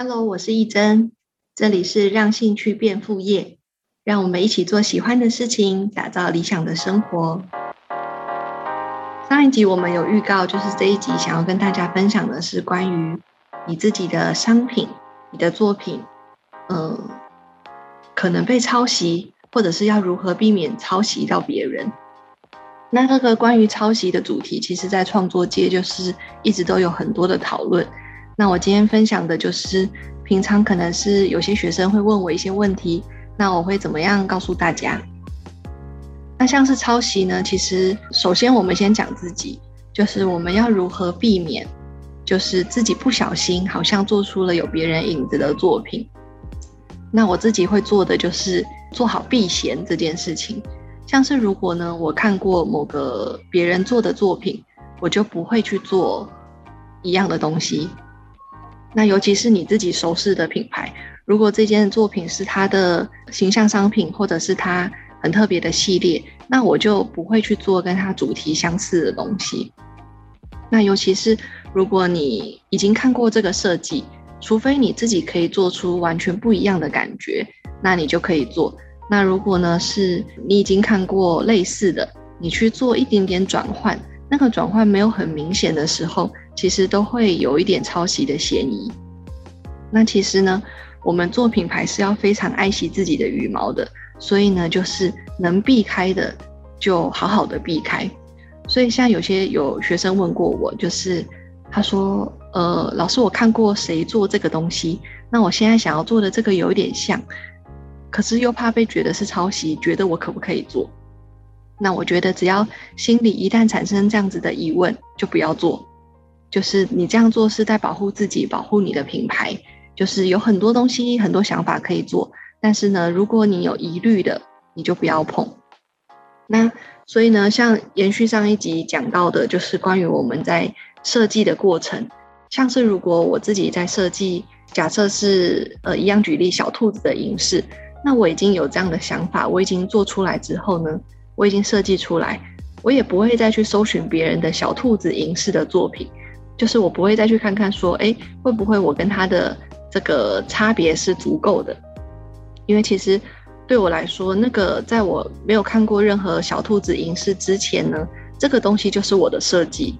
Hello，我是易珍，这里是让兴趣变副业，让我们一起做喜欢的事情，打造理想的生活。上一集我们有预告，就是这一集想要跟大家分享的是关于你自己的商品、你的作品，嗯，可能被抄袭，或者是要如何避免抄袭到别人。那这个关于抄袭的主题，其实在创作界就是一直都有很多的讨论。那我今天分享的就是，平常可能是有些学生会问我一些问题，那我会怎么样告诉大家？那像是抄袭呢？其实首先我们先讲自己，就是我们要如何避免，就是自己不小心好像做出了有别人影子的作品。那我自己会做的就是做好避嫌这件事情。像是如果呢，我看过某个别人做的作品，我就不会去做一样的东西。那尤其是你自己熟悉的品牌，如果这件作品是它的形象商品，或者是它很特别的系列，那我就不会去做跟它主题相似的东西。那尤其是如果你已经看过这个设计，除非你自己可以做出完全不一样的感觉，那你就可以做。那如果呢，是你已经看过类似的，你去做一点点转换，那个转换没有很明显的时候，其实都会有一点抄袭的嫌疑。那其实呢，我们做品牌是要非常爱惜自己的羽毛的，所以呢，就是能避开的就好好的避开。所以像有些有学生问过我，就是他说，呃，老师我看过谁做这个东西，那我现在想要做的这个有点像。可是又怕被觉得是抄袭，觉得我可不可以做？那我觉得只要心里一旦产生这样子的疑问，就不要做。就是你这样做是在保护自己，保护你的品牌。就是有很多东西、很多想法可以做，但是呢，如果你有疑虑的，你就不要碰。那所以呢，像延续上一集讲到的，就是关于我们在设计的过程，像是如果我自己在设计，假设是呃一样举例小兔子的影视。那我已经有这样的想法，我已经做出来之后呢，我已经设计出来，我也不会再去搜寻别人的小兔子影视的作品，就是我不会再去看看说，哎，会不会我跟他的这个差别是足够的？因为其实对我来说，那个在我没有看过任何小兔子影视之前呢，这个东西就是我的设计。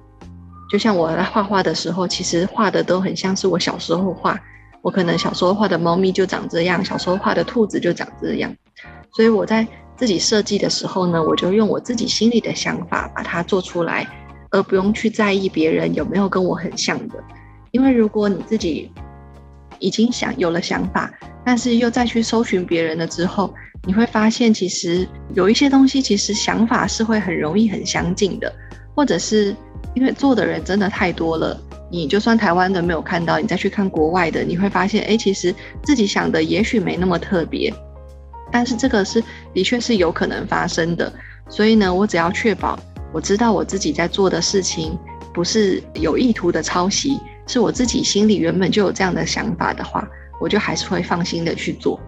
就像我在画画的时候，其实画的都很像是我小时候画。我可能小时候画的猫咪就长这样，小时候画的兔子就长这样，所以我在自己设计的时候呢，我就用我自己心里的想法把它做出来，而不用去在意别人有没有跟我很像的。因为如果你自己已经想有了想法，但是又再去搜寻别人了之后，你会发现其实有一些东西其实想法是会很容易很相近的，或者是因为做的人真的太多了。你就算台湾的没有看到，你再去看国外的，你会发现，哎，其实自己想的也许没那么特别，但是这个是的确是有可能发生的。所以呢，我只要确保我知道我自己在做的事情不是有意图的抄袭，是我自己心里原本就有这样的想法的话，我就还是会放心的去做。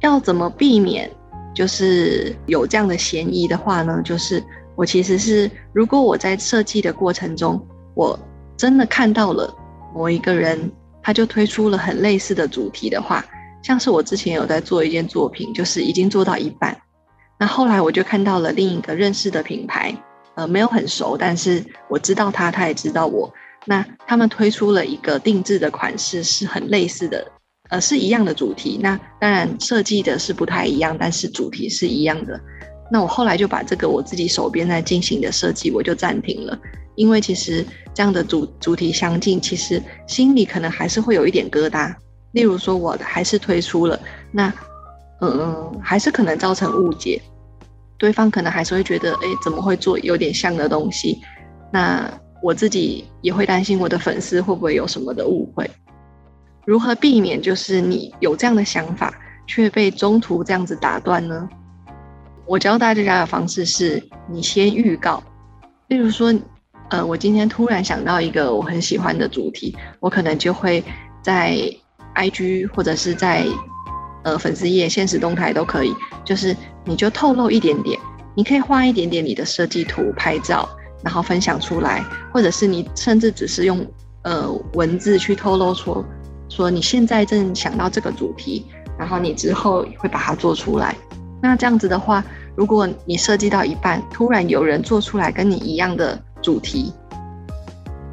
要怎么避免就是有这样的嫌疑的话呢？就是我其实是如果我在设计的过程中，我真的看到了某一个人，他就推出了很类似的主题的话，像是我之前有在做一件作品，就是已经做到一半，那后来我就看到了另一个认识的品牌，呃，没有很熟，但是我知道他，他也知道我，那他们推出了一个定制的款式，是很类似的，呃，是一样的主题，那当然设计的是不太一样，但是主题是一样的。那我后来就把这个我自己手边在进行的设计，我就暂停了。因为其实这样的主主题相近，其实心里可能还是会有一点疙瘩。例如说，我还是推出了，那嗯，还是可能造成误解，对方可能还是会觉得，哎，怎么会做有点像的东西？那我自己也会担心我的粉丝会不会有什么的误会。如何避免就是你有这样的想法却被中途这样子打断呢？我教大家的方式是，你先预告，例如说。呃，我今天突然想到一个我很喜欢的主题，我可能就会在 IG 或者是在呃粉丝页、现实动态都可以，就是你就透露一点点，你可以画一点点你的设计图、拍照，然后分享出来，或者是你甚至只是用呃文字去透露出说你现在正想到这个主题，然后你之后会把它做出来。那这样子的话，如果你设计到一半，突然有人做出来跟你一样的主题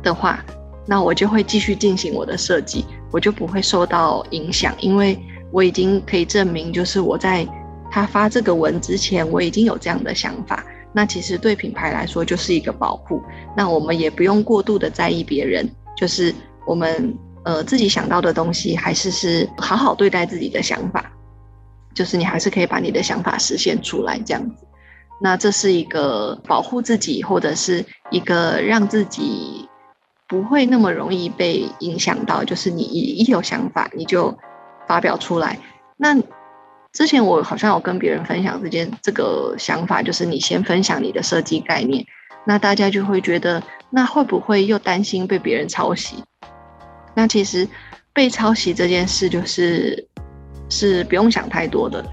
的话，那我就会继续进行我的设计，我就不会受到影响，因为我已经可以证明，就是我在他发这个文之前，我已经有这样的想法。那其实对品牌来说就是一个保护，那我们也不用过度的在意别人，就是我们呃自己想到的东西，还是是好好对待自己的想法，就是你还是可以把你的想法实现出来这样子。那这是一个保护自己，或者是一个让自己。不会那么容易被影响到，就是你一一有想法你就发表出来。那之前我好像有跟别人分享这件这个想法，就是你先分享你的设计概念，那大家就会觉得，那会不会又担心被别人抄袭？那其实被抄袭这件事，就是是不用想太多的。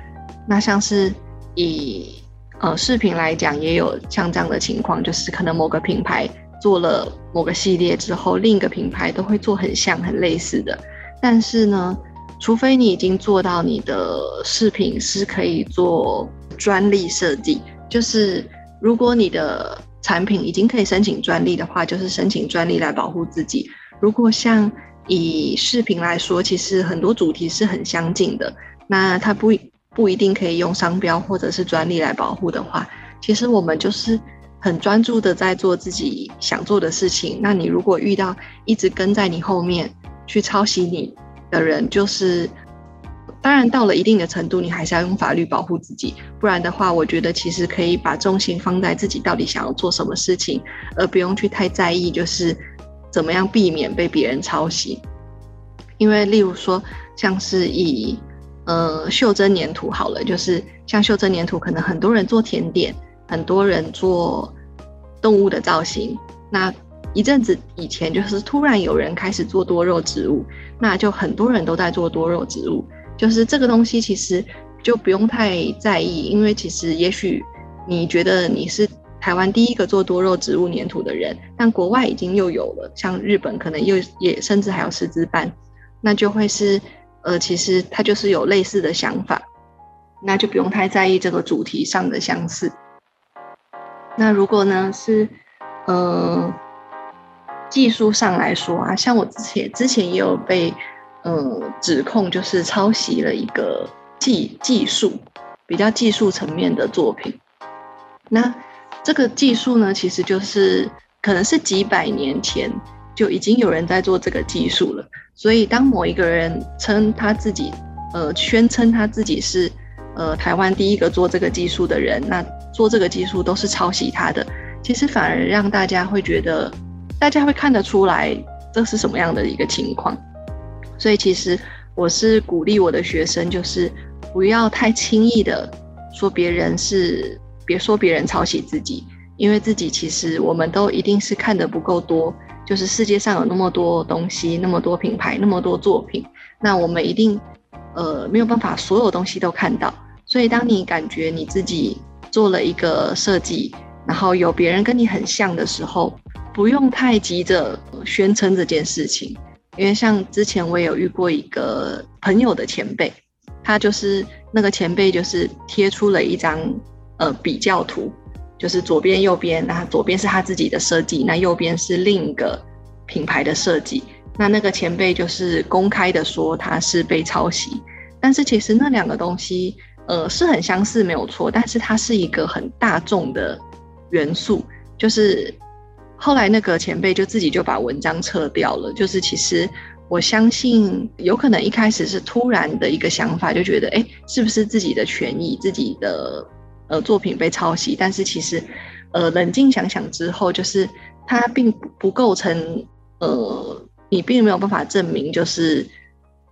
那像是以呃视频来讲，也有像这样的情况，就是可能某个品牌。做了某个系列之后，另一个品牌都会做很像、很类似的。但是呢，除非你已经做到你的饰品是可以做专利设计，就是如果你的产品已经可以申请专利的话，就是申请专利来保护自己。如果像以视频来说，其实很多主题是很相近的，那它不不一定可以用商标或者是专利来保护的话，其实我们就是。很专注的在做自己想做的事情。那你如果遇到一直跟在你后面去抄袭你的人，就是当然到了一定的程度，你还是要用法律保护自己。不然的话，我觉得其实可以把重心放在自己到底想要做什么事情，而不用去太在意就是怎么样避免被别人抄袭。因为例如说，像是以呃袖珍粘土好了，就是像袖珍粘土，可能很多人做甜点。很多人做动物的造型，那一阵子以前就是突然有人开始做多肉植物，那就很多人都在做多肉植物。就是这个东西其实就不用太在意，因为其实也许你觉得你是台湾第一个做多肉植物粘土的人，但国外已经又有了，像日本可能又也甚至还有师资班，那就会是呃，其实他就是有类似的想法，那就不用太在意这个主题上的相似。那如果呢是，呃，技术上来说啊，像我之前之前也有被，呃，指控就是抄袭了一个技技术比较技术层面的作品。那这个技术呢，其实就是可能是几百年前就已经有人在做这个技术了。所以当某一个人称他自己，呃，宣称他自己是。呃，台湾第一个做这个技术的人，那做这个技术都是抄袭他的，其实反而让大家会觉得，大家会看得出来这是什么样的一个情况。所以其实我是鼓励我的学生，就是不要太轻易的说别人是，别说别人抄袭自己，因为自己其实我们都一定是看的不够多，就是世界上有那么多东西，那么多品牌，那么多作品，那我们一定。呃，没有办法所有东西都看到，所以当你感觉你自己做了一个设计，然后有别人跟你很像的时候，不用太急着宣称这件事情，因为像之前我也有遇过一个朋友的前辈，他就是那个前辈就是贴出了一张呃比较图，就是左边右边，那左边是他自己的设计，那右边是另一个品牌的设计。那那个前辈就是公开的说他是被抄袭，但是其实那两个东西，呃，是很相似没有错，但是它是一个很大众的元素，就是后来那个前辈就自己就把文章撤掉了。就是其实我相信有可能一开始是突然的一个想法，就觉得哎，是不是自己的权益、自己的呃作品被抄袭？但是其实呃冷静想想之后，就是它并不构成呃。你并没有办法证明，就是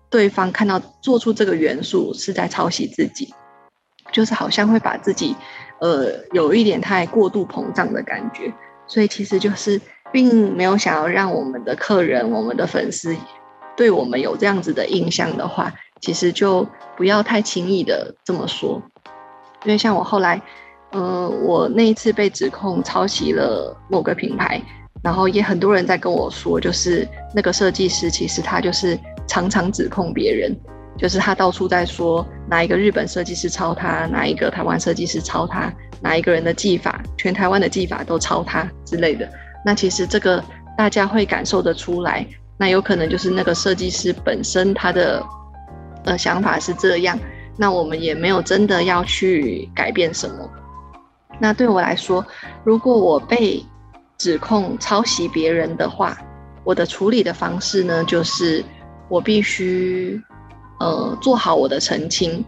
对方看到做出这个元素是在抄袭自己，就是好像会把自己，呃，有一点太过度膨胀的感觉。所以其实就是并没有想要让我们的客人、我们的粉丝对我们有这样子的印象的话，其实就不要太轻易的这么说。因为像我后来，呃，我那一次被指控抄袭了某个品牌。然后也很多人在跟我说，就是那个设计师其实他就是常常指控别人，就是他到处在说哪一个日本设计师抄他，哪一个台湾设计师抄他，哪一个人的技法，全台湾的技法都抄他之类的。那其实这个大家会感受得出来，那有可能就是那个设计师本身他的呃想法是这样，那我们也没有真的要去改变什么。那对我来说，如果我被指控抄袭别人的话，我的处理的方式呢，就是我必须呃做好我的澄清，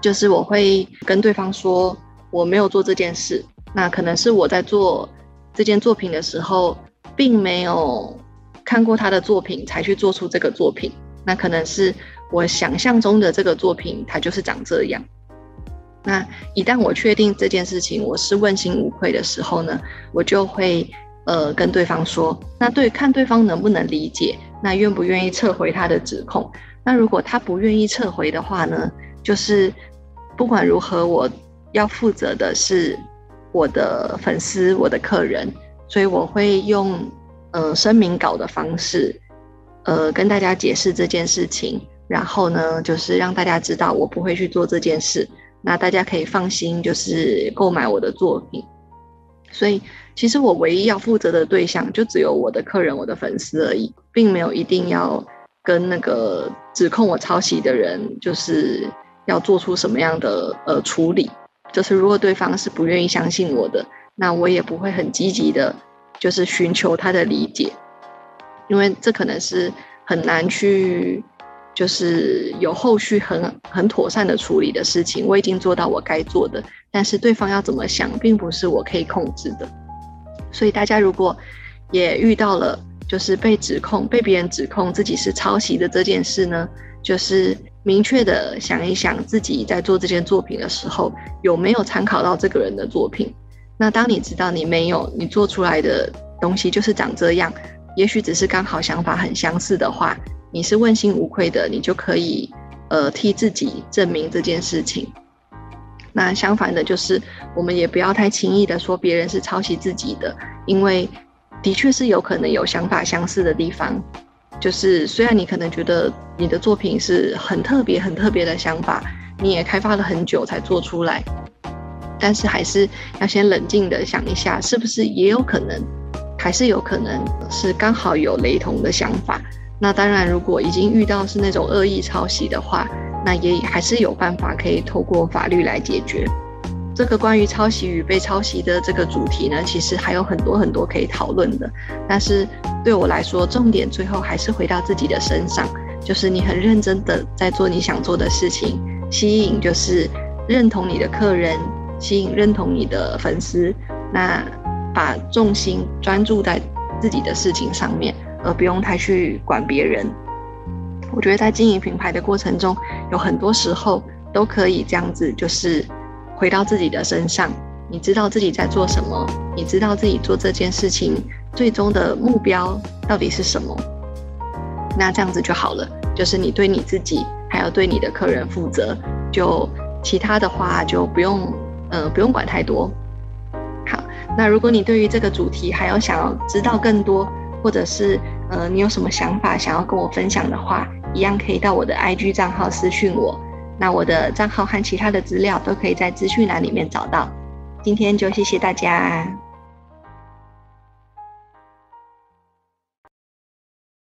就是我会跟对方说我没有做这件事，那可能是我在做这件作品的时候，并没有看过他的作品才去做出这个作品，那可能是我想象中的这个作品，它就是长这样。那一旦我确定这件事情我是问心无愧的时候呢，我就会呃跟对方说，那对看对方能不能理解，那愿不愿意撤回他的指控。那如果他不愿意撤回的话呢，就是不管如何，我要负责的是我的粉丝、我的客人，所以我会用呃声明稿的方式，呃跟大家解释这件事情，然后呢就是让大家知道我不会去做这件事。那大家可以放心，就是购买我的作品。所以，其实我唯一要负责的对象就只有我的客人、我的粉丝而已，并没有一定要跟那个指控我抄袭的人，就是要做出什么样的呃处理。就是如果对方是不愿意相信我的，那我也不会很积极的，就是寻求他的理解，因为这可能是很难去。就是有后续很很妥善的处理的事情，我已经做到我该做的，但是对方要怎么想，并不是我可以控制的。所以大家如果也遇到了就是被指控、被别人指控自己是抄袭的这件事呢，就是明确的想一想自己在做这件作品的时候有没有参考到这个人的作品。那当你知道你没有，你做出来的东西就是长这样，也许只是刚好想法很相似的话。你是问心无愧的，你就可以，呃，替自己证明这件事情。那相反的，就是我们也不要太轻易的说别人是抄袭自己的，因为的确是有可能有想法相似的地方。就是虽然你可能觉得你的作品是很特别、很特别的想法，你也开发了很久才做出来，但是还是要先冷静的想一下，是不是也有可能，还是有可能是刚好有雷同的想法。那当然，如果已经遇到是那种恶意抄袭的话，那也还是有办法可以透过法律来解决。这个关于抄袭与被抄袭的这个主题呢，其实还有很多很多可以讨论的。但是对我来说，重点最后还是回到自己的身上，就是你很认真的在做你想做的事情，吸引就是认同你的客人，吸引认同你的粉丝，那把重心专注在自己的事情上面。而不用太去管别人，我觉得在经营品牌的过程中，有很多时候都可以这样子，就是回到自己的身上。你知道自己在做什么，你知道自己做这件事情最终的目标到底是什么，那这样子就好了。就是你对你自己，还要对你的客人负责，就其他的话就不用，呃，不用管太多。好，那如果你对于这个主题还有想要知道更多，或者是呃，你有什么想法想要跟我分享的话，一样可以到我的 IG 账号私讯我。那我的账号和其他的资料都可以在资讯栏里面找到。今天就谢谢大家。